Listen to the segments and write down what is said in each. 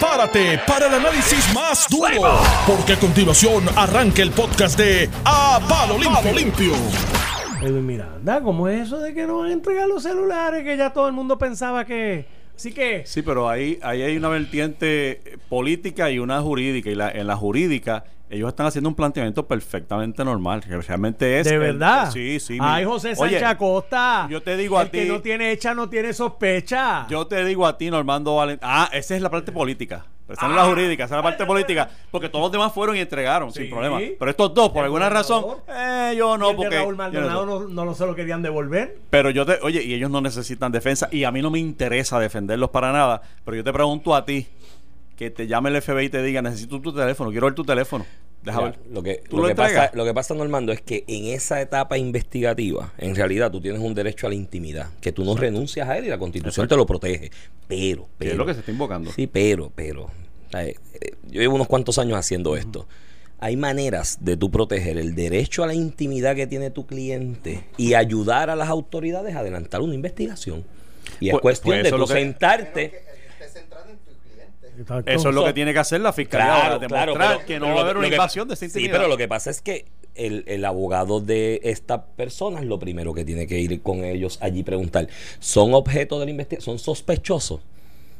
prepárate para el análisis más duro, porque a continuación arranca el podcast de A Palo Limpio. Limpio. Edwin Miranda, ¿cómo es eso de que no van a entregar los celulares que ya todo el mundo pensaba que... Así que... Sí, pero ahí, ahí hay una vertiente política y una jurídica. Y la, en la jurídica, ellos están haciendo un planteamiento perfectamente normal. Que realmente es. ¿De el- verdad? sí, sí. Ay, mi- José Sánchez Acosta. yo te digo a el que ti- no tiene hecha no tiene sospecha. Yo te digo a ti, Normando Valentín. Ah, esa es la parte política. Pero esa no es la jurídica, esa es la parte política. Porque todos los demás fueron y entregaron Sí. sin problema. Pero estos dos, por alguna razón, eh, yo no, porque. Raúl Maldonado no, no, no se lo querían devolver. Pero yo te, oye, y ellos no necesitan defensa y a mí no me interesa defenderlos para nada, pero yo te pregunto a ti que te llame el FBI y te diga, necesito tu teléfono, quiero ver tu teléfono. Deja Mira, ver. Lo que, ¿Tú lo, que pasa, lo que pasa, Normando, es que en esa etapa investigativa, en realidad tú tienes un derecho a la intimidad, que tú no renuncias a él y la constitución te lo protege. Pero, pero. es lo que se está invocando. Sí, pero, pero. eh, eh, Yo llevo unos cuantos años haciendo esto. Hay maneras de tú proteger el derecho a la intimidad que tiene tu cliente y ayudar a las autoridades a adelantar una investigación. Y es Pues- cuestión pues de tú que- sentarte. Eso es lo que tiene que hacer la fiscalía ahora, demostrar pero- que no va a haber una que- invasión de Sí, intimidad. pero lo que pasa es que el, el abogado de esta persona es lo primero que tiene que ir con ellos allí preguntar, ¿son objeto de la investigación? ¿Son sospechosos?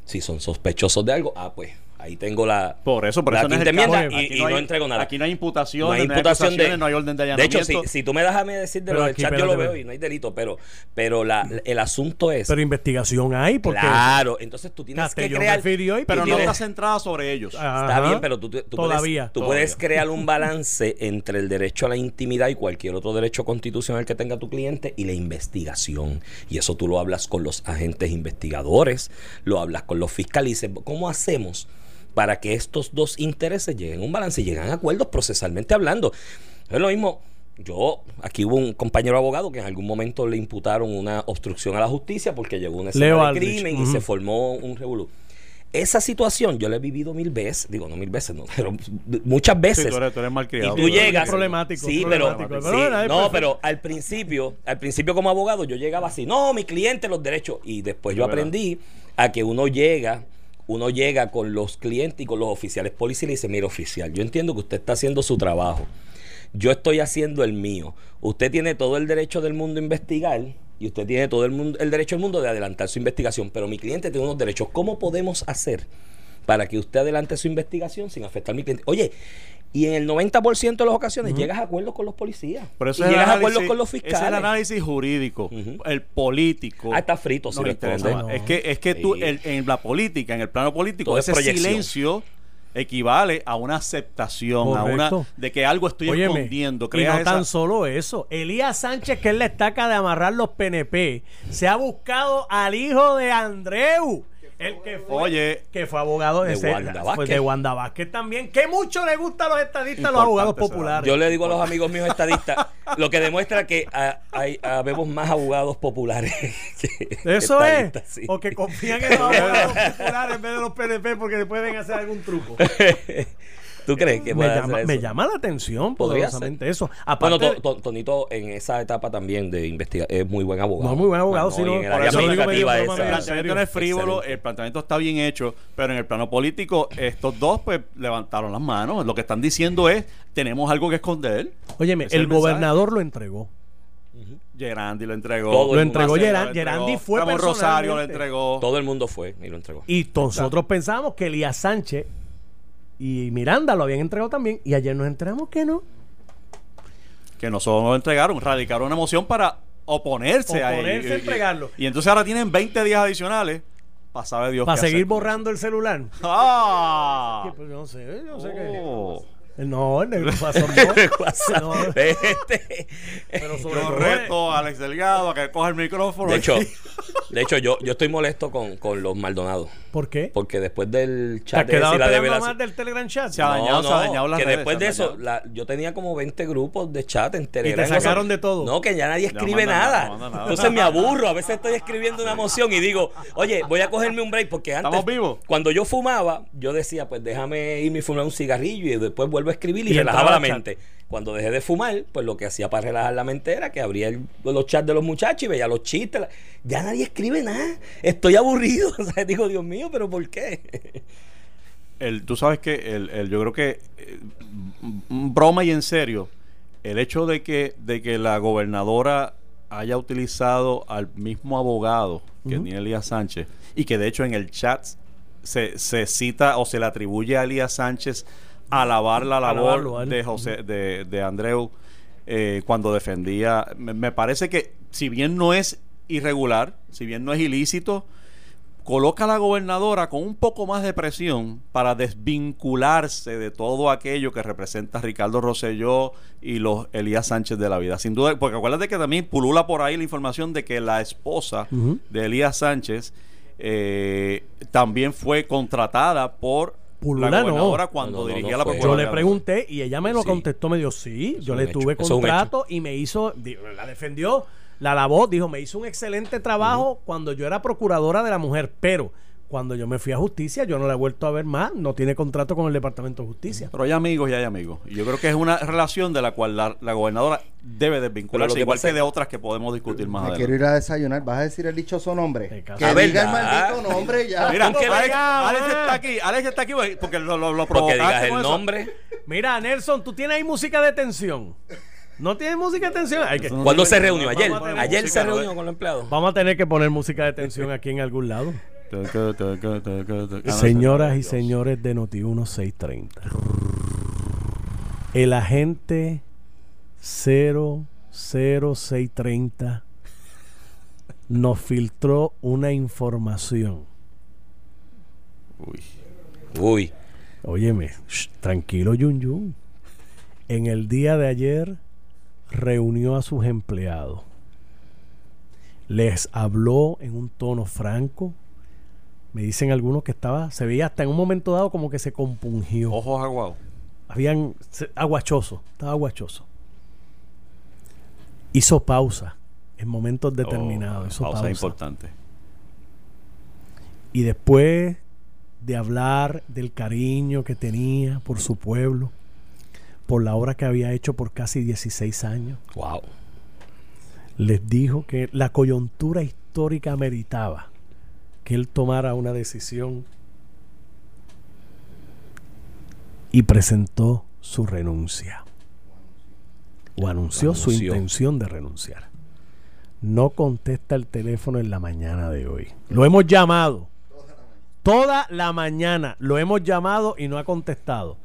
Si son sospechosos de algo, ah, pues ahí tengo la, Por eso, por la eso no es enmienda caso. y, no entrego nada. aquí no hay imputación, no hay imputación de, no hay orden de De hecho, si, allanamiento. si tú me dejas a mí decir de lo del chat, yo lo veo y no hay delito, pero, pero la, el asunto es... Pero investigación hay porque... claro, entonces tú tienes que crear... refirió y Pero tú no tienes- está centrada sobre ellos. Ajá. Está bien, pero tú, tú Todavía. puedes, tú Todavía. puedes crear un balance entre el derecho a la intimidad y cualquier otro derecho constitucional que tenga tu cliente y la investigación. Y eso tú lo hablas con los agentes investigadores, lo hablas con los fiscales y dices, ¿cómo hacemos para que estos dos intereses lleguen a un balance y lleguen a acuerdos procesalmente hablando? Es lo mismo. Yo, aquí hubo un compañero abogado que en algún momento le imputaron una obstrucción a la justicia porque llegó una escena Leo de Aldrich. crimen y se formó un revolú. Esa situación yo la he vivido mil veces, digo, no mil veces, no, pero muchas Sí, veces. tú eres, tú eres malcriado. Y tú eres llegas. problemático, Sí, problemático. pero, sí, no, pero al principio, al principio como abogado, yo llegaba así, no, mi cliente, los derechos. Y después yo aprendí a que uno llega, uno llega con los clientes y con los oficiales policiales y dice, mire, oficial, yo entiendo que usted está haciendo su trabajo. Yo estoy haciendo el mío. Usted tiene todo el derecho del mundo a investigar y usted tiene todo el, mundo, el derecho del mundo de adelantar su investigación, pero mi cliente tiene unos derechos. ¿Cómo podemos hacer para que usted adelante su investigación sin afectar a mi cliente? Oye, y en el 90% de las ocasiones llegas a acuerdos con los policías. Pero eso y es el llegas a acuerdos con los ese Es fiscales. el análisis jurídico. El político. Ah, está frito, no si le responde. interesa. No. Es que, es que tú, el- en la política, en el plano político, Todo es ese silencio equivale a una aceptación, a una de que algo estoy Óyeme, escondiendo. y no esa- tan solo eso. Elías Sánchez, que es la estaca de amarrar los PNP, se ha buscado al hijo de Andreu. El que fue, Oye. que fue abogado de, De ese- Wanda de Wanda Vázquez también. Que mucho le gusta a los estadistas, a los Importante abogados populares. Yo le digo a los amigos míos estadistas, lo que demuestra que hay, habemos más abogados populares. que Eso es. sí. O que confían en los abogados populares en vez de los PNP porque le pueden hacer algún truco. ¿Tú crees que me, puede llama, hacer me llama la atención Podría poderosamente eso. Bueno, Aparte, To- To- Tonito en esa etapa también de investigar es muy buen abogado. No, muy buen abogado, No, sí, y no, en el planteamiento no es frívolo, Excelente. el planteamiento está bien hecho, pero en el plano político estos dos pues levantaron las manos. Lo que están diciendo es, tenemos algo que esconder. óyeme, el el gobernador lo entregó. Gerandi lo entregó. Todo Lo entregó Gerandi entregó, fue Rosario lo entregó. Todo el mundo fue y lo entregó. Y nosotros pensábamos que Elías Sánchez y Miranda lo habían entregado también. Y ayer nos enteramos que no. que nosotros lo entregaron, radicaron una moción para oponerse, a Oponerse ello. a entregarlo. Y, entonces ahora tienen 20 días adicionales para saber Dios Para hacer seguir borrando el celular. ¡Ah! Pues yo no sé, yo no sé Oh. qué. No, el negro pasó no. No, Este, pero sobre Yo reto a Alex Delgado a que coja el micrófono. de hecho, de hecho yo, yo estoy molesto con, con los Maldonados. ¿Por qué? Porque después del ¿Te has chat de ese quedado y la develación. más del Telegram chat? Se ha dañado, se ha dañado las que redes, después de eso, la- yo tenía como 20 grupos de chat en Y Telegram. te sacaron de todo. No, que ya nadie escribe nada, no. Entonces me aburro. A veces estoy escribiendo una moción y digo, oye, voy a cogerme un break porque antes. ¿Estamos vivos? Cuando yo fumaba, yo decía, pues déjame irme y fumar un cigarrillo y después vuelvo a escribir y, Y relajaba la mente. Cuando dejé de fumar, pues lo que hacía para relajar la mente era que abría el- los chats de los muchachos y veía los chistes. la- Ya nadie escribe nada. Estoy aburrido. O sea, digo, Dios mío, pero ¿por qué? el, tú sabes que el, el- yo creo que eh, broma y en serio, el hecho de que, de que la gobernadora haya utilizado al mismo abogado que tiene Elías Sánchez y que de hecho en el chat se, se cita o se le atribuye a Elías Sánchez alabar la labor Alabarlo. de José de, de Andreu eh, cuando defendía. Me, me parece que si bien no es irregular si bien no es ilícito coloca a la gobernadora con un poco más de presión para desvincularse de todo aquello que representa a Ricardo Rosselló y los Elías Sánchez de la vida. Sin duda, porque acuérdate que también pulula por ahí la información de que la esposa de Elías Sánchez eh, también fue contratada por Pulula la no. gobernadora cuando No, no, no, dirigía no la. Yo le pregunté y ella me lo Sí. contestó, me dijo, sí, yo le tuve hecho, contrato y me hizo, la defendió, la lavó, dijo, me hizo un excelente trabajo cuando yo era procuradora de la mujer, pero cuando yo me fui a justicia, yo no la he vuelto a ver más, no tiene contrato con el Departamento de Justicia. Pero hay amigos y hay amigos. Y yo creo que es una relación de la cual la, la gobernadora debe desvincularse, que igual pasa que de otras que podemos discutir más Me adelante. quiero ir a desayunar. ¿Vas a decir el dichoso nombre? Que Ah, diga el maldito nombre ya. Mira, Tengo Alex, ah. está aquí, Alex está aquí porque lo, lo, lo Porque digas con el eso. nombre. Mira, Nelson, tú tienes ahí música de tensión. ¿No tienes música de tensión? Hay que- ¿Cuándo tiene- se reunió? Ayer. a Ayer música, se reunió con los empleados. Vamos a tener que poner música de tensión aquí en algún lado. Señoras y señores de Noti 1630. El agente 00630 nos filtró una información. Uy. Uy. Óyeme, tranquilo Yun Yun. En el día de ayer reunió a sus empleados. Les habló en un tono franco. Me dicen algunos que estaba, se veía hasta en un momento dado como que se compungió. Ojos aguados. Habían se- aguachoso, estaba aguachoso. Hizo pausa en momentos determinados. Oh, hizo pausa pausa. importante. Y después de hablar del cariño que tenía por su pueblo, por la obra que había hecho por casi 16 años, Wow. les dijo que la coyuntura histórica meritaba que él tomara una decisión y presentó su renuncia. O anunció su Anunció. intención de renunciar. No contesta el teléfono en la mañana de hoy. Lo hemos llamado. Toda la mañana lo hemos llamado y no ha contestado.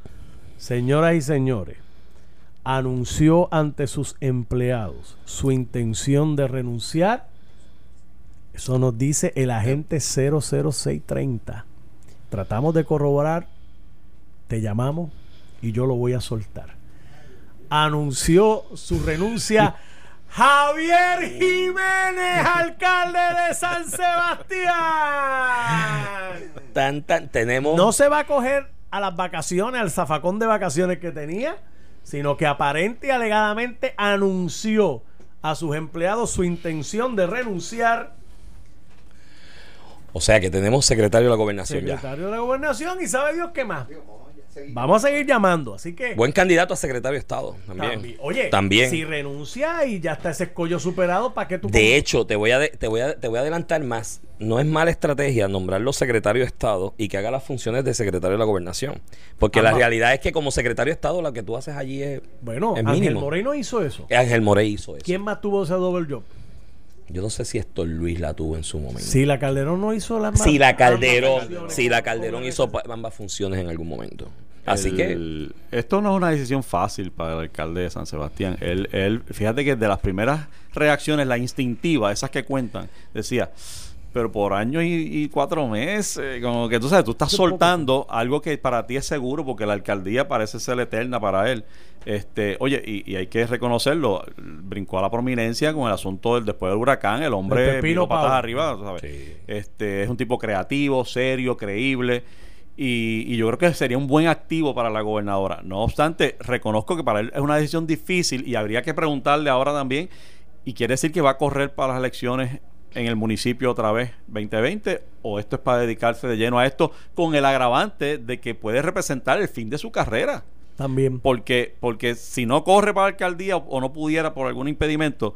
Señoras y señores, anunció ante sus empleados su intención de renunciar. Eso nos dice el agente 00630. Tratamos de corroborar, te llamamos y yo lo voy a soltar. Anunció su renuncia Javier Jiménez, alcalde de San Sebastián. Tan, tan, tenemos. No se va a coger a las vacaciones, al zafacón de vacaciones que tenía, sino que aparente y alegadamente anunció a sus empleados su intención de renunciar O sea que tenemos secretario de la gobernación ya. secretario de la gobernación y sabe Dios qué más. Vamos a seguir llamando, así que Buen candidato a secretario de Estado también. también- oye, también. si renuncia y ya está ese escollo superado, ¿para qué tú De hecho, te voy, a de- te, voy a, te voy a adelantar más. No es mala estrategia nombrarlo secretario de Estado y que haga las funciones de secretario de la gobernación. Porque la realidad es que como secretario de Estado lo que tú haces allí es... Bueno, es Ángel mínimo. Moreno hizo eso. Ángel Morey hizo eso. ¿Quién más tuvo ese double job? Yo no sé si esto Luis la tuvo en su momento. Si la Calderón no hizo las Si la Calderón, si la. Calderón hizo ambas funciones en algún momento. Así que Esto no es una decisión fácil para el alcalde de San Sebastián. Él, él, fíjate que de las primeras reacciones, la instintiva, esas que cuentan, decía, pero por año y, y cuatro meses, como que tú sabes, tú estás poco. soltando algo que para ti es seguro, porque la alcaldía parece ser eterna para él. Este, oye, y, y hay que reconocerlo, brincó a la prominencia con el asunto del después del huracán, el hombre vino patas arriba, ¿sabes? Sí. Este, es un tipo creativo, serio, creíble. Y, y yo creo que sería un buen activo para la gobernadora. No obstante, reconozco que para él es una decisión difícil y habría que preguntarle ahora también. ¿Y quiere decir que va a correr para las elecciones en el municipio otra vez 2020? ¿O esto es para dedicarse de lleno a esto con el agravante de que puede representar el fin de su carrera? También. Porque, porque si no corre para la alcaldía o, o no pudiera por algún impedimento,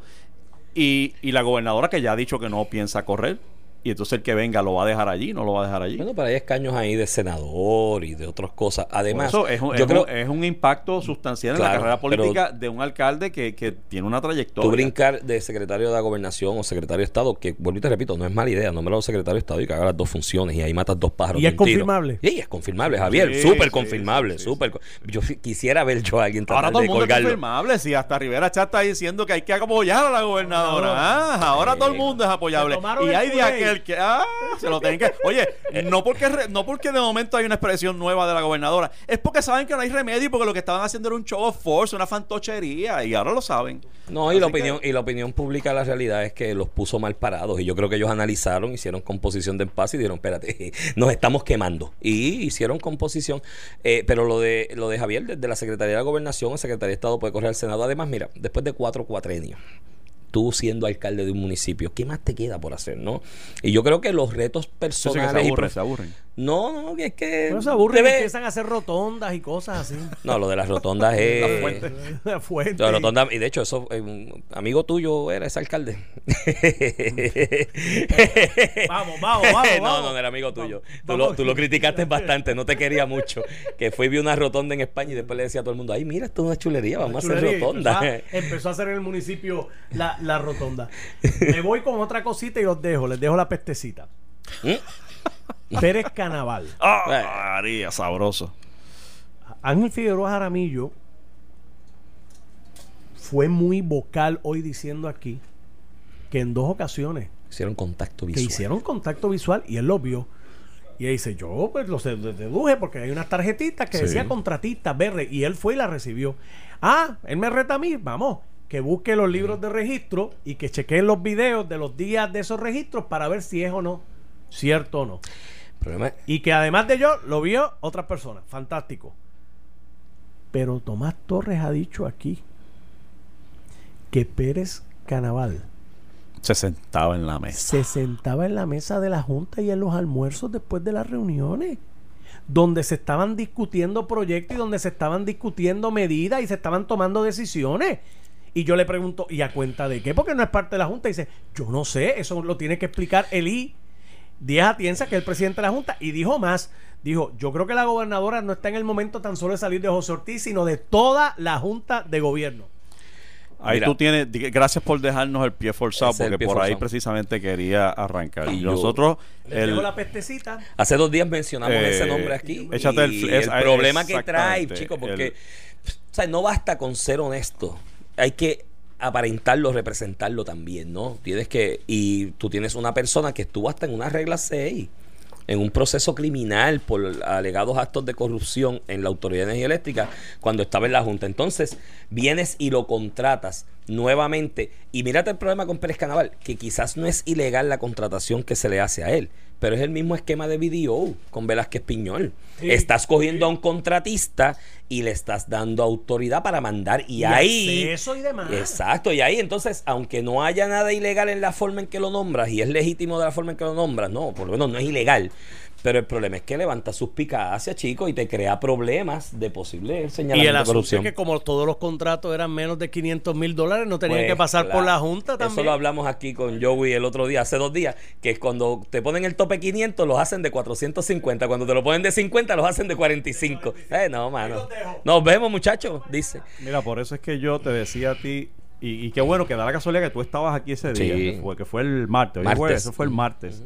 y, y la gobernadora que ya ha dicho que no piensa correr, y entonces el que venga lo va a dejar allí, no lo va a dejar allí. Bueno, pero hay escaños ahí de senador y de otras cosas. Por Además, eso es un, yo es creo un- es un impacto sustancial en la carrera política de un alcalde que, que tiene una trayectoria. tú brincar de secretario de la gobernación o secretario de Estado, que vuelvo y te repito, no es mala idea, no me lo secretario de Estado y que haga las dos funciones y ahí matas dos pájaros. ¿Y es confirmable? Sí, es confirmable, Javier, Sí, súper sí, confirmable, sí, súper. Yo quisiera ver yo a alguien Ahora tratar todo el de mundo es confirmable. Si hasta Rivera Chat está diciendo que hay que apoyar a la gobernadora. Ah, ahora todo el mundo es apoyable. Y hay de culé. Que. Ah, se lo tienen que. Oye, no porque, re- no porque de momento hay una expresión nueva de la gobernadora. Es porque saben que no hay remedio y porque lo que estaban haciendo era un show of force, una fantochería. Y ahora lo saben. No, y la que- opinión, y la opinión pública, la realidad es que los puso mal parados. Y yo creo que ellos analizaron, hicieron composición de paz y dijeron, espérate, nos estamos quemando. Y hicieron composición. Eh, pero lo de lo de Javier, desde la Secretaría de la Gobernación, la Secretaría de Estado puede correr al Senado. Además, mira, después de cuatro cuatrenios, tú siendo alcalde de un municipio, ¿qué más te queda por hacer, no? Y yo creo que los retos que personales se y aburren, se aburren. No, no, que es que Pero se aburren y empiezan a hacer rotondas y cosas así. No, lo de las rotondas es La fuente. la rotonda- y de hecho, eso, eh, un amigo tuyo era ese alcalde. Vamos, vamos, vamos, no, vamos. no, no era amigo tuyo. Vamos, Tú, lo, tú lo criticaste bastante, no te quería mucho. Que fue y vi una rotonda en España y después le decía a todo el mundo, ay, mira, esto es una chulería, vamos a hacer rotonda. Empezó a, empezó a hacer en el municipio la, la rotonda. Me voy con otra cosita y los dejo. Les dejo la pestecita. ¿Mm? Pérez Canaval. Ah, María, sabroso. Ángel Figueroa Jaramillo fue muy vocal hoy diciendo aquí que en dos ocasiones Hicieron contacto que visual. hicieron contacto visual y él lo vio. Y él dice, yo pues lo deduje porque hay unas tarjetitas que Sí. decía contratista verde y él fue y la recibió. Ah, él me reta a mí, vamos, que busque los libros de registro y que chequeen los videos de los días de esos registros para ver si es o no cierto o no. El problema Y que además de yo, lo vio otras personas. Fantástico. Pero Tomás Torres ha dicho aquí que Pérez Canaval Se sentaba en la mesa. se sentaba en la mesa de la Junta y en los almuerzos después de las reuniones, donde se estaban discutiendo proyectos y donde se estaban discutiendo medidas y se estaban tomando decisiones. Y yo le pregunto, ¿y a cuenta de qué? Porque no es parte de la Junta. Y dice, yo no sé, eso lo tiene que explicar Elí Díaz Atienza, que es el presidente de la Junta, y dijo más. Dijo, yo creo que la gobernadora no está en el momento tan solo de salir de José Ortiz, sino de toda la Junta de Gobierno. Ahí Mira. tú tienes, gracias por dejarnos el pie forzado, porque pie por ahí precisamente quería arrancar. Y nosotros, Les el, dejo la pestecita. Hace dos días mencionamos Eh, ese nombre aquí. échate el y fl- es- el problema que trae, exactamente, chico, porque el- o sea, no basta con ser honesto. Hay que aparentarlo, representarlo también, ¿no? Tienes que. Y tú tienes una persona que estuvo hasta en una regla 6 en un proceso criminal por alegados actos de corrupción en la Autoridad de Energía Eléctrica cuando estaba en la Junta. Entonces, vienes y lo contratas nuevamente. Y mírate el problema con Pérez Canaval, que quizás no es ilegal la contratación que se le hace a él, pero es el mismo esquema de BDO con Velázquez Piñol. Sí. Estás cogiendo a un contratista y le estás dando autoridad para mandar y, Y ahí... acceso y demás. Exacto, y ahí entonces, aunque no haya nada ilegal en la forma en que lo nombras y es legítimo de la forma en que lo nombras, no, por lo menos no es ilegal. Pero el problema es que levanta suspicacia, chico, y te crea problemas de posible Y el señalamiento de asunto es corrupción. que como todos los contratos eran menos de 500 mil dólares, no tenían Pues, que pasar por la Junta Eso también. lo hablamos aquí con Joey el otro día, hace dos días, que cuando te ponen el tope 500 los hacen de 450, cuando te lo ponen de 50 los hacen de 45. Eh, no, mano. Nos vemos, muchachos, dice. Mira, por eso es que yo te decía a ti, y, y qué bueno que da la casualidad que tú estabas aquí ese día, Sí. que, fue, que fue el martes, Martes. jueves, eso fue el martes,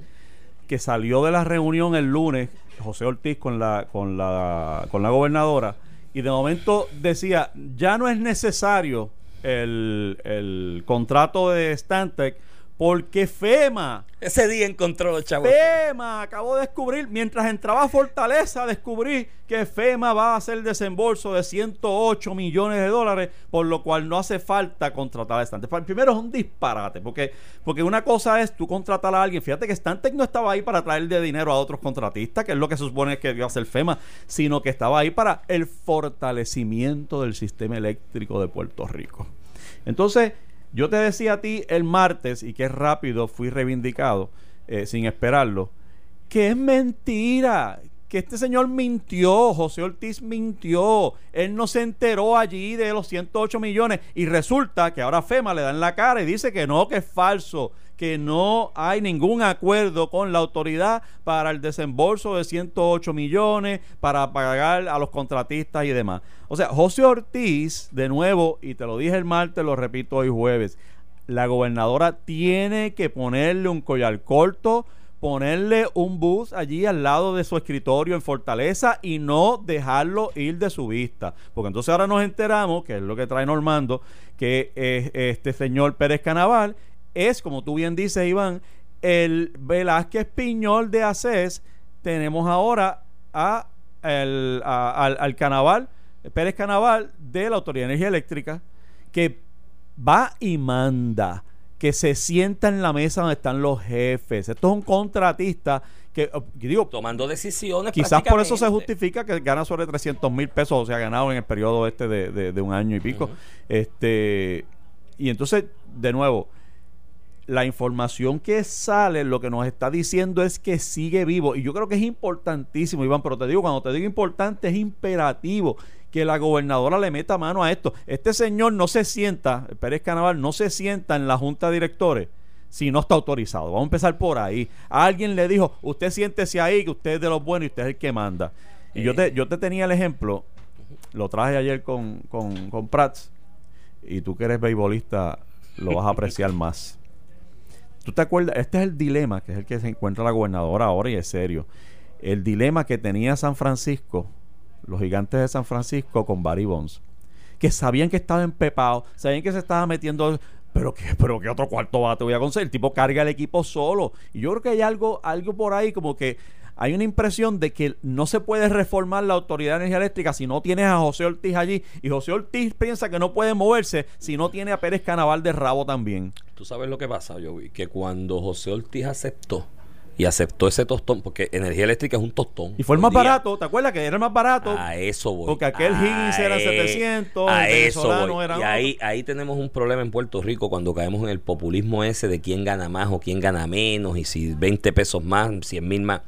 que salió de la reunión el lunes José Ortiz con la, con la, con la gobernadora, y de momento decía, ya no es necesario el, el contrato de Stantec porque FEMA Ese día encontró los chavos. FEMA, acabo de descubrir, mientras entraba a Fortaleza, descubrí que FEMA va a hacer desembolso de 108 millones de dólares, por lo cual no hace falta contratar a Stantec. Primero es un disparate, porque, porque una cosa es tú contratar a alguien, fíjate que Stantec no estaba ahí para traerle dinero a otros contratistas, que es lo que se supone que iba a hacer FEMA, sino que estaba ahí para el fortalecimiento del sistema eléctrico de Puerto Rico. Entonces, yo te decía a ti el martes, y que rápido fui reivindicado, eh, sin esperarlo, que es mentira, que este señor mintió, José Ortiz mintió, él no se enteró allí de los 108 millones y resulta que ahora FEMA le da en la cara y dice que no, que es falso, que no hay ningún acuerdo con la autoridad para el desembolso de 108 millones para pagar a los contratistas y demás. O sea, José Ortiz, de nuevo, y te lo dije el martes, lo repito hoy jueves, la gobernadora tiene que ponerle un collar corto, ponerle un bus allí al lado de su escritorio en Fortaleza y no dejarlo ir de su vista. Porque entonces ahora nos enteramos, que es lo que trae Normando, que eh, este señor Pérez Canaval es, como tú bien dices, Iván, el Velázquez Piñol de ACES. Tenemos ahora a el, al, al Canaval, Pérez Canaval de la Autoridad de Energía Eléctrica, que va y manda, que se sienta en la mesa donde están los jefes. Esto es un contratista que, que digo, Tomando decisiones. quizás por eso se justifica que gana sobre 300 mil pesos, o sea, ha ganado en el periodo este de, de- de un año y pico. Este Y entonces, de nuevo, la información que sale lo que nos está diciendo es que sigue vivo. Y yo creo que es importantísimo, Iván, pero te digo, cuando te digo importante, es imperativo que la gobernadora le meta mano a esto. Este señor no se sienta, Pérez Canaval, no se sienta en la junta de directores si no está autorizado. Vamos a empezar por ahí. Alguien le dijo, usted siéntese ahí, que usted es de los buenos y usted es el que manda. Y yo, te, yo te tenía el ejemplo, lo traje ayer con, con, con Prats, y tú que eres beisbolista lo vas a apreciar más. ¿Tú te acuerdas? Este es el dilema, que es el que se encuentra la gobernadora ahora y es serio. El dilema que tenía San Francisco, los gigantes de San Francisco con Barry Bonds, que sabían que estaba empepado, sabían que se estaba metiendo, pero que, pero que otro cuarto bate voy a conseguir. El tipo carga el equipo solo. Y yo creo que hay algo, algo por ahí como que hay una impresión de que no se puede reformar la Autoridad de Energía Eléctrica si no tienes a José Ortiz allí. Y José Ortiz piensa que no puede moverse si no tiene a Pérez Canaval de rabo también. Tú sabes lo que pasa, vi que cuando José Ortiz aceptó y aceptó ese tostón, porque energía eléctrica es un tostón. Y fue el más día. barato, ¿te acuerdas que era el más barato? A eso voy. Porque aquel Higgins era A e- 700, a el eso voy. era Y ahí, ahí tenemos un problema en Puerto Rico cuando caemos en el populismo ese de quién gana más o quién gana menos, y si 20 pesos más, 100 mil más.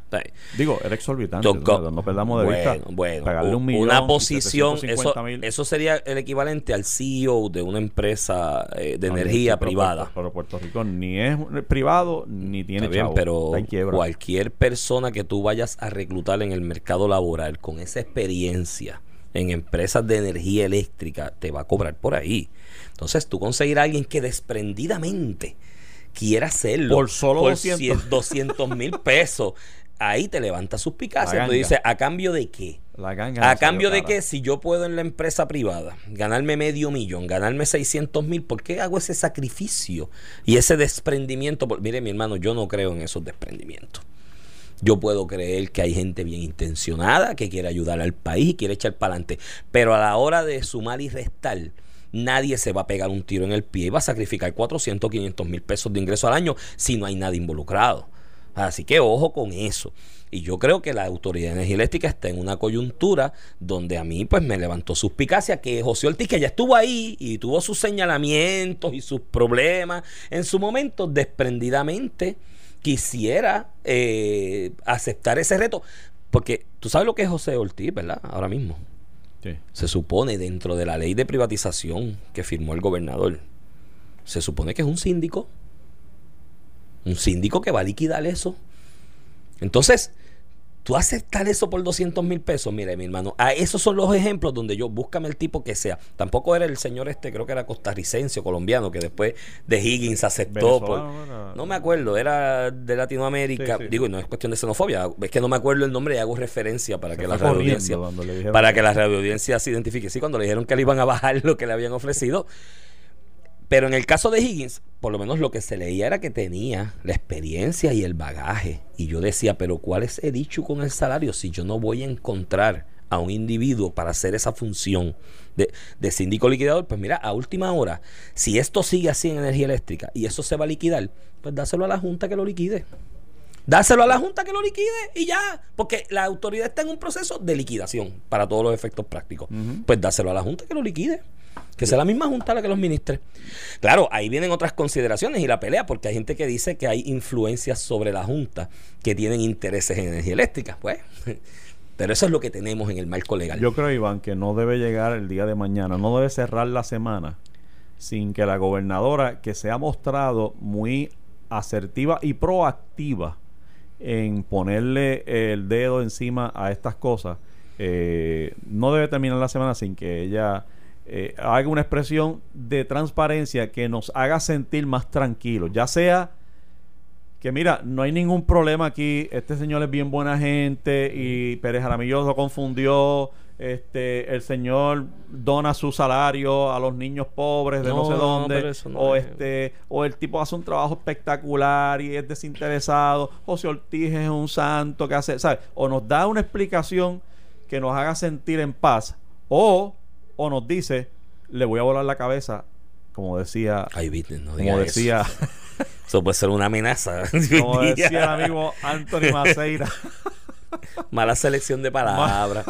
Digo, era exorbitante. No, no perdamos de bueno, vista. Bueno, Pagarle un millón, una posición, 750 eso, eso sería el equivalente al CEO de una empresa eh, de No, energía privada. Pero Puerto Rico ni es privado ni tiene Está bien, chavo. pero Está en quiebra. cualquier persona que tú vayas a reclutar en el mercado laboral con esa experiencia en empresas de energía eléctrica te va a cobrar por ahí. Entonces, tú conseguir a alguien que desprendidamente quiera hacerlo Por solo 200. 200 mil pesos, ahí te levanta La suspicacia. Tú dices, ¿a cambio de qué? La ganga A cambio de cara. que si yo puedo en la empresa privada ganarme medio millón, ganarme 600 mil, ¿por qué hago ese sacrificio y ese desprendimiento? Por- mire, mi hermano, yo no creo en esos desprendimientos. Yo puedo creer que hay gente bien intencionada que quiere ayudar al país y quiere echar para adelante. Pero a la hora de sumar y restar, nadie se va a pegar un tiro en el pie y va a sacrificar 400, 500 mil pesos de ingreso al año si no hay nada involucrado. Así que ojo con eso. Y yo creo que la Autoridad de Energía Eléctrica está en una coyuntura donde a mí pues me levantó suspicacia que José Ortiz, que ya estuvo ahí y tuvo sus señalamientos y sus problemas, en su momento desprendidamente quisiera eh, aceptar ese reto. Porque tú sabes lo que es José Ortiz, ¿verdad? Ahora mismo. Sí. Se supone dentro de la ley de privatización que firmó el gobernador, se supone que es un síndico. Un síndico que va a liquidar eso. Entonces, tú aceptar eso por 200 mil pesos, mire, mi hermano, a esos son los ejemplos donde yo, búscame el tipo que sea. Tampoco era el señor este, creo que era costarricense o colombiano, que después de Higgins aceptó. por- era- no me acuerdo, era de Latinoamérica. Sí, sí. Digo, y no es cuestión de xenofobia, es que no me acuerdo el nombre y hago referencia para Se que la radioaudiencia para que- que la radioaudiencia se identifique. Sí, cuando le dijeron que le iban a bajar lo que le habían ofrecido. Pero en el caso de Higgins, por lo menos lo que se leía era que tenía la experiencia y el bagaje. Y yo decía, pero ¿cuál es el dicho con el salario si yo no voy a encontrar a un individuo para hacer esa función de, de síndico liquidador? Pues mira, a última hora, si esto sigue así en energía eléctrica y eso se va a liquidar, pues dáselo a la Junta que lo liquide. Dáselo a la Junta que lo liquide y ya. Porque la autoridad está en un proceso de liquidación para todos los efectos prácticos. Pues dáselo a la Junta que lo liquide. Que sea la misma Junta la que los ministre. Claro, ahí vienen otras consideraciones y la pelea, porque hay gente que dice que hay influencias sobre la Junta que tienen intereses en energía eléctrica. Pues, pero eso es lo que tenemos en el marco legal. Yo creo, Iván, que no debe llegar el día de mañana, no debe cerrar la semana sin que la gobernadora, que se ha mostrado muy asertiva y proactiva en ponerle el dedo encima a estas cosas, eh, no debe terminar la semana sin que ella eh, haga una expresión de transparencia que nos haga sentir más tranquilos, ya sea que mira, no hay ningún problema aquí, este señor es bien buena gente y Pérez Jaramillo lo confundió, este el señor dona su salario a los niños pobres de no, No, sé dónde no o es. este o el tipo hace un trabajo espectacular y es desinteresado José Ortiz es un santo que hace ¿sabes? o nos da una explicación que nos haga sentir en paz o o nos dice le voy a volar la cabeza como decía Ay, business, no como eso. decía Eso puede ser una amenaza. como decía el amigo Anthony Maceira Mala selección de palabras.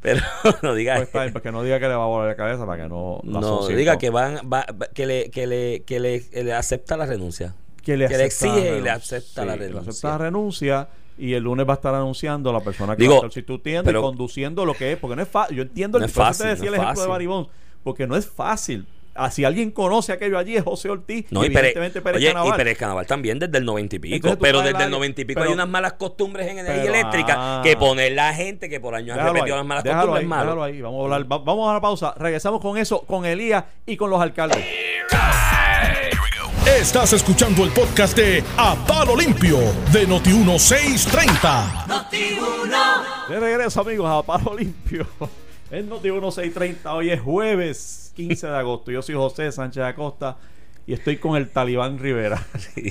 Pero no diga pues está bien, para que no diga que le va a volar la cabeza para que no No, diga que van, va- que le, que le, que le, que le acepta la renuncia. que le, que exige y le renuncia. acepta la que le renuncia. acepta la renuncia y el lunes va a estar anunciando la persona que Digo, va a estar sustituyendo pero- y conduciendo lo que es, porque no es fácil. Yo entiendo No el fácil, te decía no el ejemplo de. Baribón, porque no es fácil. Ah, si alguien conoce aquello allí es José Ortiz No, y Pérez, evidentemente Pérez oye, Canaval. y Pérez Canaval también desde el noventa y pico. Entonces Pero desde el noventa y pico pero- hay unas malas costumbres en energía pero, eléctrica ah. que poner la gente que por años ha repetido ahí, las malas déjalo costumbres ahí, es malo. déjalo ahí. Vamos a hablar, va- vamos a la pausa. Regresamos con eso, con Elías y con los alcaldes. Estás escuchando el podcast de A Palo Limpio de Noti1630. De regreso, amigos, a Palo Limpio. Es Noti 1630. Hoy es jueves 15 de agosto. Yo soy José Sánchez Acosta y estoy con el Talibán Rivera.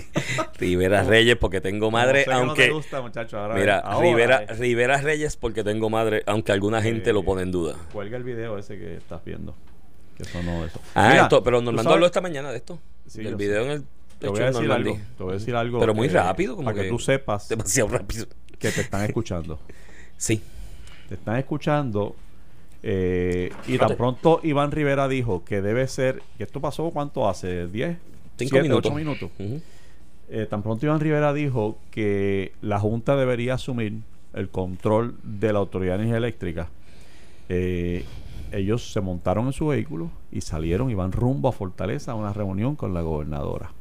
Rivera Reyes porque tengo madre, Como sé que no aunque te gusta, muchacho, ahora mira, ahora Rivera. Rivera Reyes porque tengo madre, aunque alguna gente Eh, lo pone en duda. Cuelga el video ese que estás viendo. Que sonó eso. Ah, Mira, esto, pero Normando habló esta mañana de esto. Sí, del video sé. en el Te voy a de decir algo. Te voy a decir algo. Pero muy que- rápido, como para que, que tú sepas Demasiado rápido. que te están escuchando. Sí. te están escuchando. eh, y tan pronto Iván Rivera dijo que debe ser. que esto pasó cuánto hace? ¿10? Cinco siete, minutos. Eh, tan pronto Iván Rivera dijo que la Junta debería asumir el control de la Autoridad Energía Eléctrica. eh, ellos se montaron en su vehículo y salieron y van rumbo a Fortaleza a una reunión con la gobernadora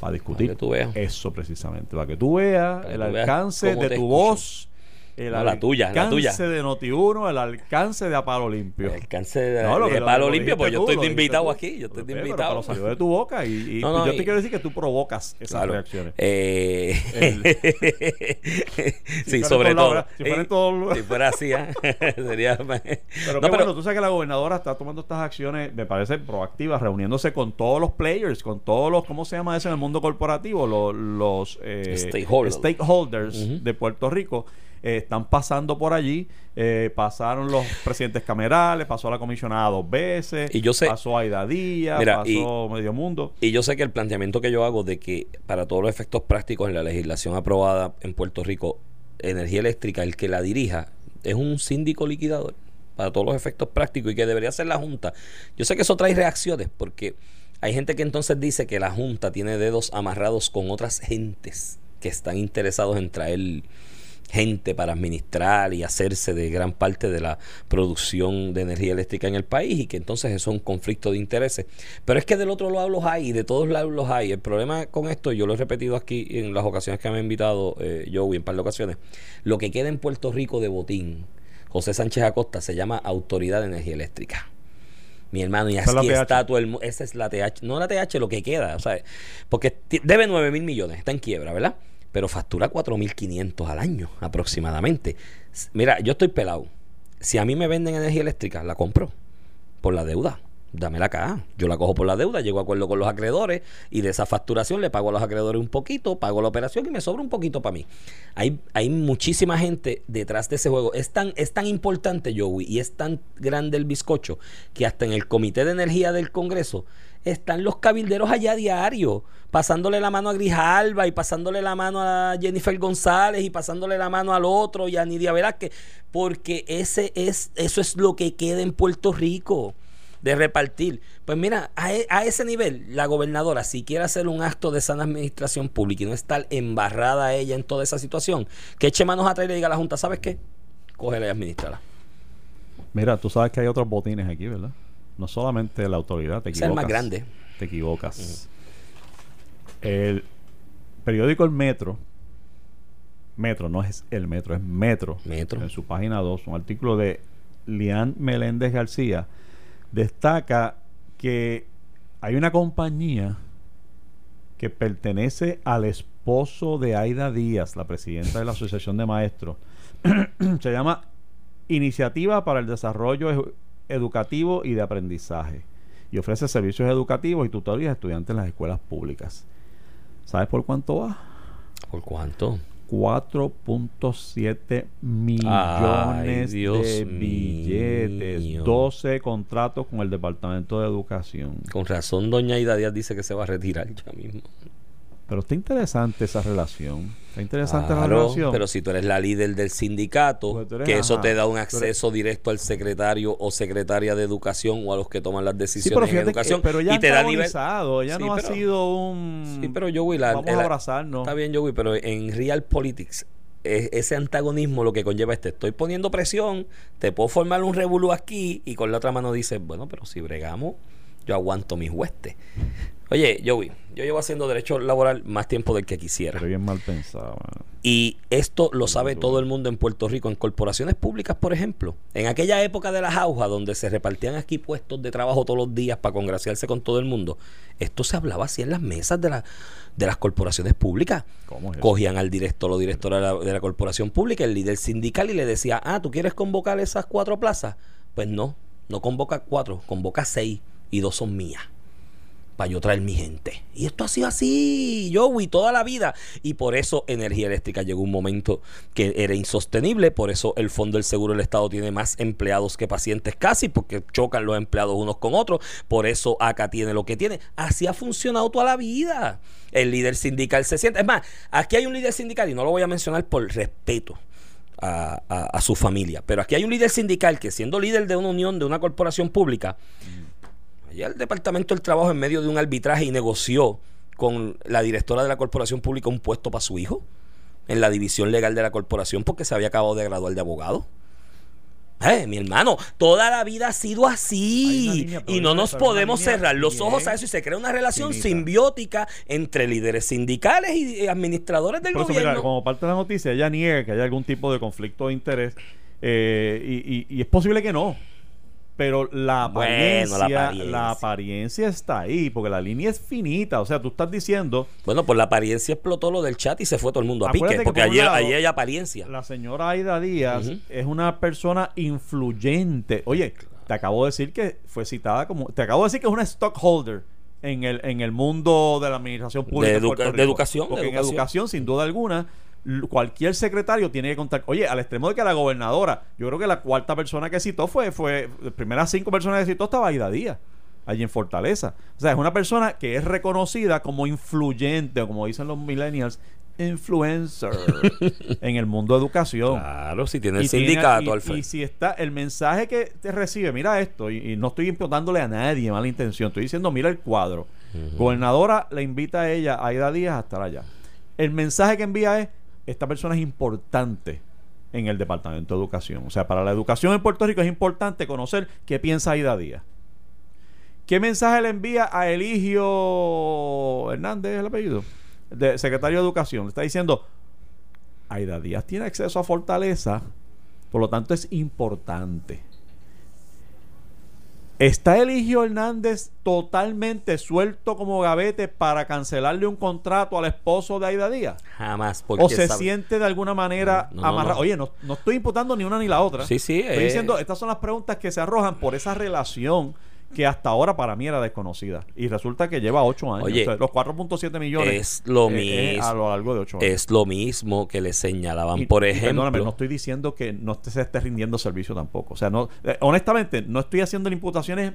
para discutir Para que tú veas. eso precisamente, para que tú veas Para el tú alcance de tu voz, el No, la tuya, la tuya. alcance de Noti1, el alcance de Apalo Limpio. El cáncer de, No, lo de que- lo- palo lo limpio, pues yo estoy de invitado aquí. Yo estoy de Pero, pero invitado. salió de tu boca y, y No, yo te quiero decir que tú provocas esas Claro. reacciones. Eh, sí, sobre todo. si fuera Eh, todos- si fuera así, ¿ah? sería. Pero No, bueno, tú sabes que la gobernadora está tomando estas acciones, me parece proactivas, reuniéndose con todos los players, con todos los, ¿cómo se llama eso en el mundo corporativo? Los, los eh, Stakeholders. de Puerto Rico. Eh, están pasando por allí, eh, pasaron los presidentes camerales, pasó la comisionada dos veces, Y yo sé- pasó Aida Díaz, Mira, pasó Medio Mundo. Y yo sé que el planteamiento que yo hago de que para todos los efectos prácticos en la legislación aprobada en Puerto Rico, energía eléctrica, el que la dirija es un síndico liquidador para todos los efectos prácticos y que debería ser la Junta. Yo sé que eso trae reacciones porque hay gente que entonces dice que la Junta tiene dedos amarrados con otras gentes que están interesados en traer gente para administrar y hacerse de gran parte de la producción de energía eléctrica en el país y que entonces eso es un conflicto de intereses. Pero es que del otro lado los hay y de todos lados los hay. El problema con esto, yo lo he repetido aquí en las ocasiones que me ha invitado eh, Joey, en par de ocasiones, lo que queda en Puerto Rico de botín, José Sánchez Acosta, se llama Autoridad de Energía Eléctrica. Mi hermano, y es TH. está todo el mu- Esa es la TH. No la TH, lo que queda. O sea, porque debe 9 mil millones, está en quiebra, ¿verdad? Pero factura 4.500 al año aproximadamente. Mira, yo estoy pelado. Si a mí me venden energía eléctrica, la compro por la deuda. Dámela acá. Yo la cojo por la deuda, llego a acuerdo con los acreedores y de esa facturación le pago a los acreedores un poquito, pago la operación y me sobra un poquito para mí. Hay, hay muchísima gente detrás de ese juego. Es tan, es tan importante, Joey, y es tan grande el bizcocho que hasta en el Comité de Energía del Congreso están los cabilderos allá a diario, pasándole la mano a Grijalva y pasándole la mano a Jennifer González y pasándole la mano al otro y a Nidia Velázquez, porque ese es, eso es lo que queda en Puerto Rico de repartir. Pues mira, a, e- ese nivel, la gobernadora, si quiere hacer un acto de sana administración pública y no estar embarrada ella en toda esa situación, que eche manos atrás y le diga a la Junta, ¿sabes qué? Cógela y administrala. Mira, tú sabes que hay otros botines aquí, ¿verdad? No solamente la autoridad, te Ese es el equivocas. más grande. Te equivocas. El- periódico El Metro, Metro, no es el Metro, es Metro, Metro. en su página 2, un artículo de Lian Meléndez García, destaca que hay una compañía que pertenece al esposo de Aida Díaz, la presidenta de la Asociación de Maestros. Se llama Iniciativa para el Desarrollo Educativo y de Aprendizaje y ofrece servicios educativos y tutorías a estudiantes en las escuelas públicas. ¿Sabes por cuánto va? ¿Por cuánto? 4.7 millones Ay, de billetes, mío. 12 contratos con el Departamento de Educación. Con razón, doña Ida Díaz dice que se va a retirar ya mismo. Pero está interesante esa relación. Está interesante la relación. pero si tú eres la líder del sindicato, Pues eres- que eso ajá, te da un eres- acceso directo al secretario o secretaria de educación o a los que toman las sí, decisiones pero en que- educación pero ella y te da nivel. Sí, no pero- ha sido un Sí, pero Joey, la, vamos la- a abrazarnos. Está bien, Joey, pero en real politics es- ese antagonismo lo que conlleva es te estoy poniendo presión, te puedo formar un revolú aquí y con la otra mano dices, bueno, pero si bregamos, yo aguanto mis huestes. Oye, Joey, yo llevo haciendo derecho laboral más tiempo del que quisiera. Pero bien mal pensado. mano. Y esto lo sabe todo el mundo en Puerto Rico, en corporaciones públicas, por ejemplo. En aquella época de las aujas, donde se repartían aquí puestos de trabajo todos los días para congraciarse con todo el mundo, esto se hablaba así en las mesas de, la- de las corporaciones públicas. ¿Cómo es? Cogían al director o directora de la, de la corporación pública, el líder sindical, y le decía, ah, ¿tú quieres convocar esas cuatro plazas? Pues no, no convoca cuatro, convoca seis y dos son mías para yo traer mi gente. Y esto ha sido así, Joey, toda la vida. Y por eso energía eléctrica llegó un momento que era insostenible. Por eso el Fondo del Seguro del Estado tiene más empleados que pacientes casi, porque chocan los empleados unos con otros. Por eso acá tiene lo que tiene. Así ha funcionado toda la vida. El líder sindical se siente. Es más, aquí hay un líder sindical y no lo voy a mencionar por respeto. A, su familia. Pero aquí hay un líder sindical que siendo líder de una unión, de una corporación pública, Allá el Departamento del Trabajo en medio de un arbitraje y negoció con la directora de la corporación pública un puesto para su hijo en la división legal de la corporación porque se había acabado de graduar de abogado. Eh, mi hermano, toda la vida ha sido así y no nos podemos cerrar los bien ojos a eso y se crea una relación finita. simbiótica entre líderes sindicales y eh, administradores del Por eso, gobierno. mira, como parte de la noticia, ella niega que haya algún tipo de conflicto de interés. eh, y, y- y es posible que no. Pero la apariencia, la la apariencia. apariencia. está ahí, porque la línea es finita. O sea, tú estás diciendo, Bueno, por la apariencia explotó lo del chat y se fue todo el mundo a pique, que porque por lado, ayer hay apariencia. la señora Aida Díaz es una persona influyente. Oye, te acabo de decir que fue citada como, te acabo de decir que es una stockholder en el, en el mundo de la administración pública. De en edu- Puerto de educación, de Porque en educación. sin duda alguna, cualquier secretario tiene que contar. Oye, al extremo de que la gobernadora, yo creo que la cuarta persona que citó fue, fue, las primeras cinco personas que citó estaba Aida Díaz. Allí en Fortaleza. O sea, es una persona que es reconocida como influyente, o como dicen los millennials, influencer en el mundo de educación. Claro, si tiene el Y tiene- sindicato y-. Y si está el mensaje que te recibe, mira esto, y, y no estoy imputándole a nadie mala intención, estoy diciendo, mira el cuadro. Gobernadora le invita a ella, a Aida Díaz, a estar allá. El mensaje que envía es, esta persona es importante en el Departamento de Educación. O sea, para la educación en Puerto Rico es importante conocer qué piensa Aida Díaz. ¿Qué mensaje le envía a Eligio Hernández, el apellido? De secretario de Educación. Le está diciendo, Aida Díaz tiene acceso a Fortaleza, por lo tanto es importante. ¿Está Eligio Hernández totalmente suelto como gavete para cancelarle un contrato al esposo de Aida Díaz? Jamás. Porque ¿O se sabe- siente de alguna manera No, amarrado? no. Oye, no, no estoy imputando ni una ni la otra. Sí, sí, Estoy eh. diciendo, estas son las preguntas que se arrojan por esa relación que hasta ahora para mí era desconocida. Y resulta que lleva ocho años. Oye, O sea, los 4.7 millones es lo eh, eh, mismo. a lo largo de años. Es lo mismo que le señalaban, Y- por y ejemplo. perdóname, no estoy diciendo que no te- se esté rindiendo servicio tampoco. O sea, no, eh, honestamente, no estoy haciendo imputaciones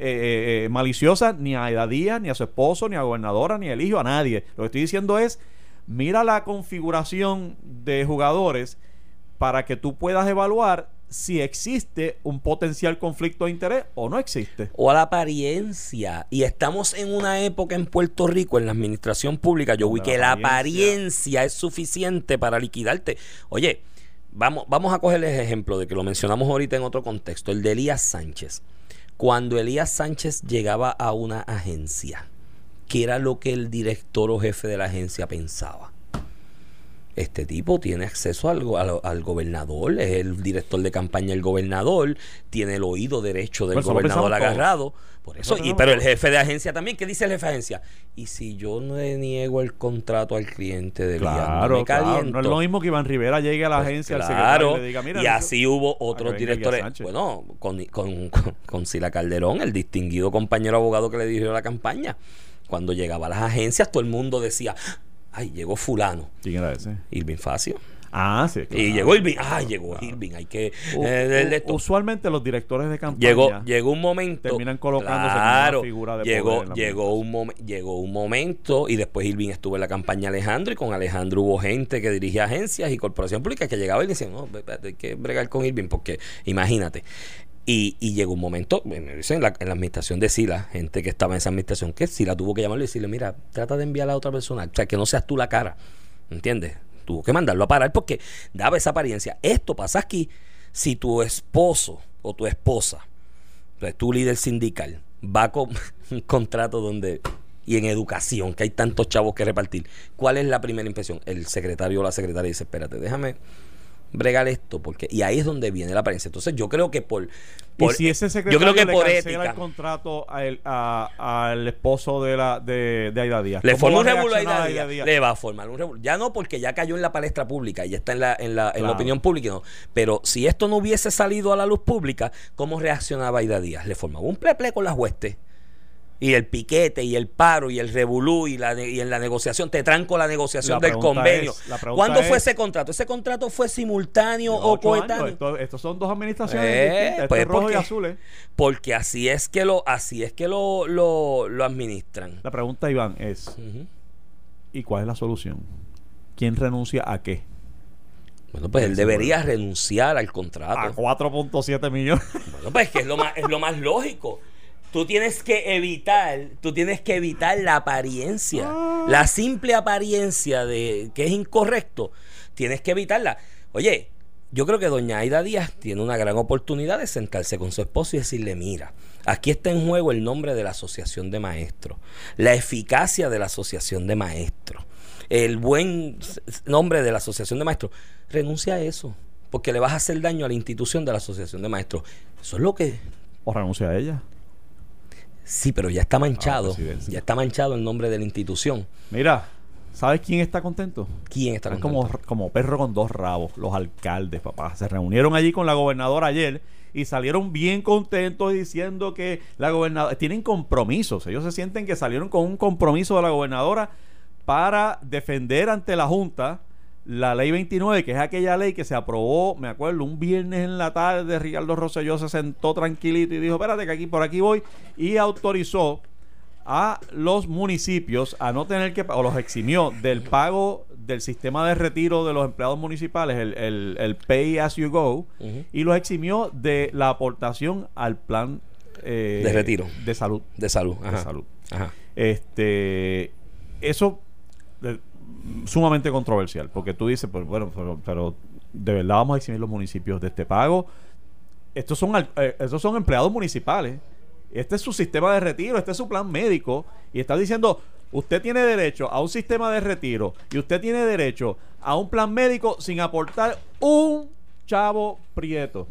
eh, eh, maliciosas ni a Aida Díaz, ni a su esposo, ni a gobernadora, ni a Eligio, a nadie. Lo que estoy diciendo es, mira la configuración de jugadores para que tú puedas evaluar si existe un potencial conflicto de interés o no existe. o a la apariencia. Y estamos en una época en Puerto Rico, en la administración pública, yo vi que la apariencia- es suficiente para liquidarte. Oye, vamos, vamos a cogerles ejemplo de que lo mencionamos ahorita en otro contexto, el de Elías Sánchez. Cuando Elías Sánchez llegaba a una agencia, qué era lo que el director o jefe de la agencia pensaba. Este tipo tiene acceso al, al, al gobernador, es el director de campaña del gobernador, tiene el oído derecho del eso gobernador todos. agarrado. Por eso, y, pero el jefe de agencia también, ¿qué dice el jefe de agencia? Y si yo no le niego el contrato al cliente de Claro, claro. No es lo mismo que Iván Rivera llegue a la Pues agencia, al claro, secretario y le diga, mira, y así hubo otros directores. Bueno, con, con, con, con Sila Calderón, el distinguido compañero abogado que le dirigió la campaña. Cuando llegaba a las agencias, todo el mundo decía, ay, llegó fulano. ¿Quién era ese? Irving Facio. Ah, sí. claro. Y llegó Irving. Ay, llegó Irving. Hay que... U- eh, u- usualmente los directores de campaña Llegó, llegó un momento. terminan colocándose claro, una figura de llegó, poder en la llegó, un momen- llegó un momento y después Irving estuvo en la campaña Alejandro y con Alejandro hubo gente que dirigía agencias y corporación pública que llegaba y decían, no, hay que bregar con Irving porque imagínate. Y, y llegó un momento, me dicen en la, en la administración de Sila, gente que estaba en esa administración, que Sila tuvo que llamarle y decirle, mira, trata de enviar a otra persona, o sea, que no seas tú la cara, ¿entiendes? Tuvo que mandarlo a parar porque daba esa apariencia. Esto pasa aquí si tu esposo o tu esposa, entonces tu líder sindical, va con un contrato donde y en educación, que hay tantos chavos que repartir, ¿cuál es la primera impresión? El secretario o la secretaria dice, espérate, déjame bregar esto, porque y ahí es donde viene la apariencia. Entonces yo creo que por, Y si ese yo secretario creo que le por cancela ética el contrato a el- a- al esposo de la de, de Aida Díaz. le ¿cómo forma un Díaz. Le va a formar un revuelo. Ya no porque ya cayó en la palestra pública y ya está en la, en la, en la opinión pública, no. Pero si esto no hubiese salido a la luz pública, ¿cómo reaccionaba Aida Díaz? Le formaba un pleple con las huestes. Y el piquete y el paro y el revolú y, la, y en la negociación, te tranco la negociación La del convenio. es- ¿Cuándo fue es- ese contrato? ¿Ese contrato fue simultáneo o coetáneo? Esto- estos son dos administraciones Eh, distintas. Esto pues, es rojo ¿por y azul. ¿eh? Porque así es que lo, así es que lo, lo, lo administran. La pregunta, Iván, es. ¿y cuál es la solución? ¿Quién renuncia a qué? Bueno, pues él debería renunciar al contrato. A 4.7 millones. Bueno, pues que es lo más, es lo más lógico. Tú tienes que evitar, tú tienes que evitar la apariencia, Ah. la simple apariencia de que es incorrecto. Tienes que evitarla. Oye, yo creo que doña Aida Díaz tiene una gran oportunidad de sentarse con su esposo y decirle, mira, aquí está en juego el nombre de la asociación de maestros, la eficacia de la asociación de maestros, el buen nombre de la asociación de maestros. Renuncia a eso, porque le vas a hacer daño a la institución de la asociación de maestros. Eso es lo que ¿O renuncia a ella? Sí, pero ya está manchado. presidencia. ya está manchado el nombre de la institución. Mira, ¿sabes quién está contento? ¿Quién está Es contento? como, como perro con dos rabos, los alcaldes, papá. Se reunieron allí con la gobernadora ayer y salieron bien contentos diciendo que la gobernadora tienen compromisos. Ellos se sienten que salieron con un compromiso de la gobernadora para defender ante la Junta la ley 29, que es aquella ley que se aprobó, me acuerdo, un viernes en la tarde, Ricardo Rosselló se sentó tranquilito y dijo, espérate que aquí por aquí voy, y autorizó a los municipios a no tener que, o los eximió del pago del sistema de retiro de los empleados municipales, el, el, el Pay As You Go, y los eximió de la aportación al plan eh, De retiro. de salud. De salud. De salud. Ajá. Este, eso sumamente controversial, porque tú dices, pues bueno, pero, pero de verdad vamos a eximir los municipios de este pago. Estos son, eh, estos son empleados municipales. Este es su sistema de retiro, este es su plan médico. Y está diciendo, usted tiene derecho a un sistema de retiro y usted tiene derecho a un plan médico sin aportar un chavo prieto.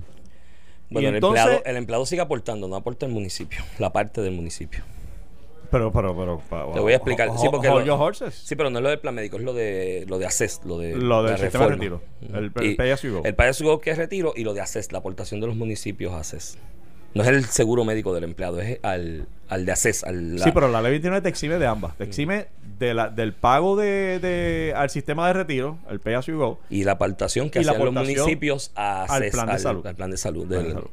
Bueno, Y el, entonces- empleado, el empleado sigue aportando, no aporta el municipio, la parte del municipio. Pero, pero, pero. Te voy a explicar. Sí, porque lo- horses. Sí, pero no es lo del plan médico, es lo de lo de ACES, lo de Lo del sistema de retiro, el- el Y pay as you go. El pay as you go que es retiro y lo de ACES, la aportación de los municipios a ACES. No es el seguro médico del empleado, es al, al de ACES. Al, la- Sí, pero la ley 29 te exime de ambas. Te exime de la, del pago de, de- al sistema de retiro, el pay as you go. Y la aportación que hacían los municipios a al ACES, plan de salud. al plan de salud. Plan de del-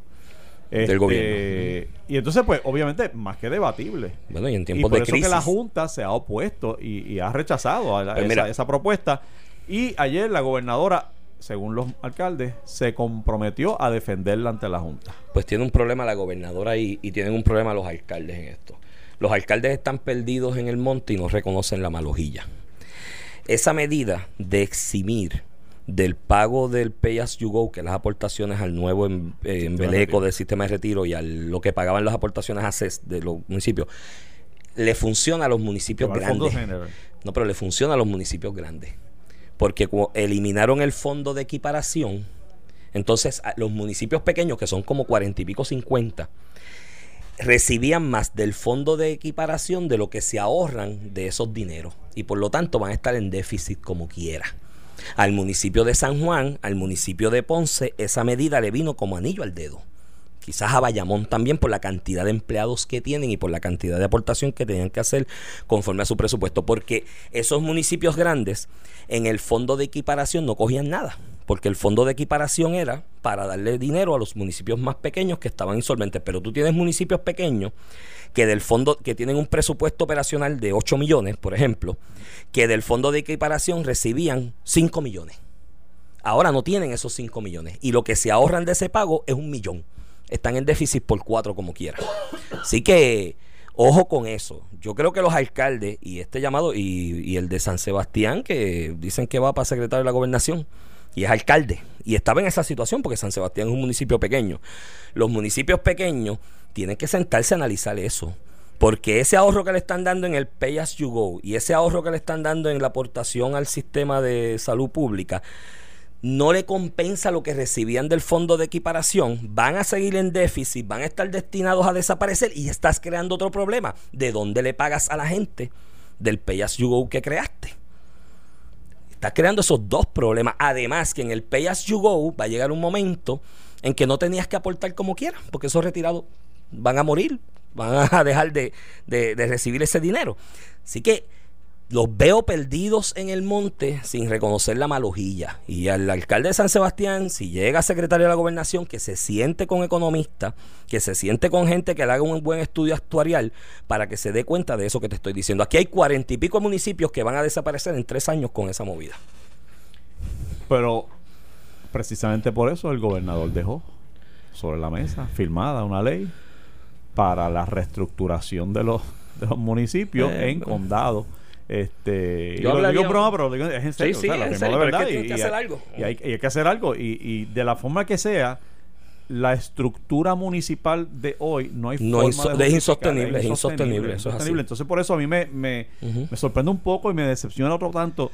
del Este, gobierno. Y entonces, pues, obviamente, más que debatible. Bueno, y en Y tiempos por de eso crisis. que la Junta se ha opuesto y, y ha rechazado a la- Pues esa, mira. esa propuesta. Y ayer la gobernadora, según los alcaldes, se comprometió a defenderla ante la Junta. pues tiene un problema la gobernadora y, y tienen un problema los alcaldes en esto. Los alcaldes están perdidos en el monte y no reconocen la malojilla. Esa medida de eximir del pago del Pay As You Go, que es las aportaciones al nuevo em- eh, embeleco del sistema de retiro y a lo que pagaban las aportaciones a CES de los municipios, le funciona a los municipios grandes. No, pero le funciona a los municipios grandes. Porque eliminaron el fondo de equiparación. Entonces, los municipios pequeños, que son como cuarenta y pico, 50, recibían más del fondo de equiparación de lo que se ahorran de esos dineros. Y por lo tanto van a estar en déficit como quiera. Al municipio de San Juan, al municipio de Ponce, esa medida le vino como anillo al dedo. Quizás a Bayamón también por la cantidad de empleados que tienen y por la cantidad de aportación que tenían que hacer conforme a su presupuesto. Porque esos municipios grandes en el fondo de equiparación no cogían nada. Porque el fondo de equiparación era para darle dinero a los municipios más pequeños que estaban insolventes. Pero tú tienes municipios pequeños que del fondo, que tienen un presupuesto operacional de 8 millones, por ejemplo, que del fondo de equiparación recibían 5 millones. Ahora no tienen esos 5 millones. Y lo que se ahorran de ese pago es un millón. Están en déficit por cuatro como quiera. Así que, ojo con eso. Yo creo que los alcaldes, y este llamado, y, y el de San Sebastián, que dicen que va para secretario de la gobernación, y es alcalde, y estaba en esa situación porque San Sebastián es un municipio pequeño. Los municipios pequeños tienen que sentarse a analizar eso. Porque ese ahorro que le están dando en el Pay As You Go y ese ahorro que le están dando en la aportación al sistema de salud pública no le compensa lo que recibían del fondo de equiparación, van a seguir en déficit, van a estar destinados a desaparecer y estás creando otro problema. ¿De dónde le pagas a la gente del Pay As You Go que creaste? Estás creando esos dos problemas. Además que en el Pay As You Go va a llegar un momento en que no tenías que aportar como quieras, porque esos retirados van a morir, van a dejar de, de- de recibir ese dinero. Así que los veo perdidos en el monte sin reconocer la malojilla. Y al alcalde de San Sebastián, si llega secretario de la gobernación, que se siente con economistas, que se siente con gente que le haga un buen estudio actuarial para que se dé cuenta de eso que te estoy diciendo. Aquí hay cuarenta y pico municipios que van a desaparecer en tres años con esa movida. Pero precisamente por eso el gobernador dejó sobre la mesa firmada una ley para la reestructuración de los, de los municipios Eh, en condados. Este, y Yo lo digo en broma, pero lo digo- es en serio. sí, o sea, lo en serio, de pero es que verdad, y- que hacer algo. Y hay, y hay que hacer algo. Y, y de la forma que sea, la estructura municipal de hoy no hay No, forma de es justificarla, insostenible, es insostenible, eso es así. insostenible. Entonces, por eso a mí me, me, Ujú. me sorprende un poco y me decepciona otro tanto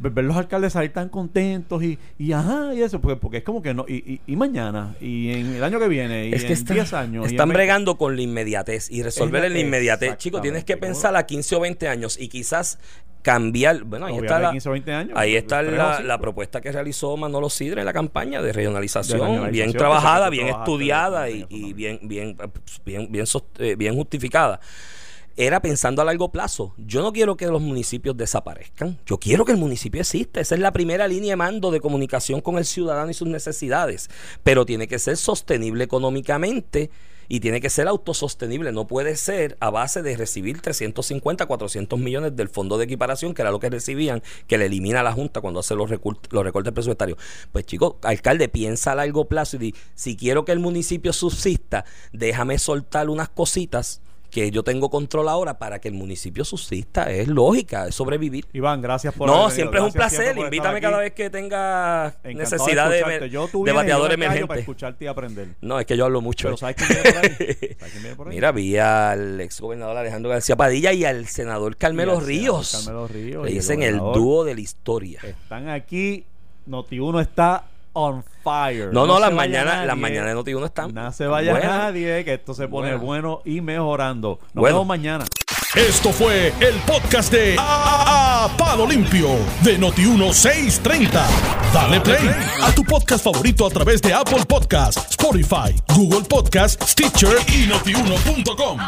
ver los alcaldes salir tan contentos y, y ajá, y eso, porque, porque es como que no, y, y, y mañana, y en el año que viene, y Es que en están, 10 años. están 20. bregando con la inmediatez y resolver la- en la inmediatez. Chico, tienes que pensar a 15 o 20 años y quizás cambiar. Bueno, ahí Obviamente está la, 15 o 20 años, ahí pues, está la, la propuesta que realizó Manolo Sidre en la campaña de regionalización, De regionalización, bien trabajada, bien estudiada y, bien, bien, bien, bien, sost- eh, bien justificada. Era pensando a largo plazo. Yo no quiero que los municipios desaparezcan. Yo quiero que el municipio exista. Esa es la primera línea de mando de comunicación con el ciudadano y sus necesidades. Pero tiene que ser sostenible económicamente y tiene que ser autosostenible. No puede ser a base de recibir 350, 400 millones del fondo de equiparación, que era lo que recibían, que le elimina la Junta cuando hace los, recortes presupuestarios. Pues chicos, alcalde, piensa a largo plazo y di, si quiero que el municipio subsista, déjame soltar unas cositas que yo tengo control ahora para que el municipio subsista. Es lógica, es sobrevivir. Iván, gracias por No, haber siempre es un placer. Invítame cada vez que tenga Encantado necesidad de. Yo, de yo bateador Para emergente. escucharte y aprender. No, es que yo hablo mucho. Pero eh. ¿sabes quién viene por ahí? ¿Sabes quién viene por ahí? Mira, vi al ex gobernador Alejandro García Padilla y al senador Carmelo senador Ríos. Carmelo Ríos Le el dicen el gobernador. dúo de la historia. Están aquí. Noti1 está on fire. No, no, las mañanas, las mañanas de Noti1 están. No se vaya buenas. nadie, que esto se pone Buena. bueno y mejorando. Nos Bueno. vemos mañana. Esto fue el podcast de A, A- Palo Limpio de Noti1630. Dale play a tu podcast favorito a través de Apple Podcasts, Spotify, Google Podcasts, Stitcher y notiuno.com.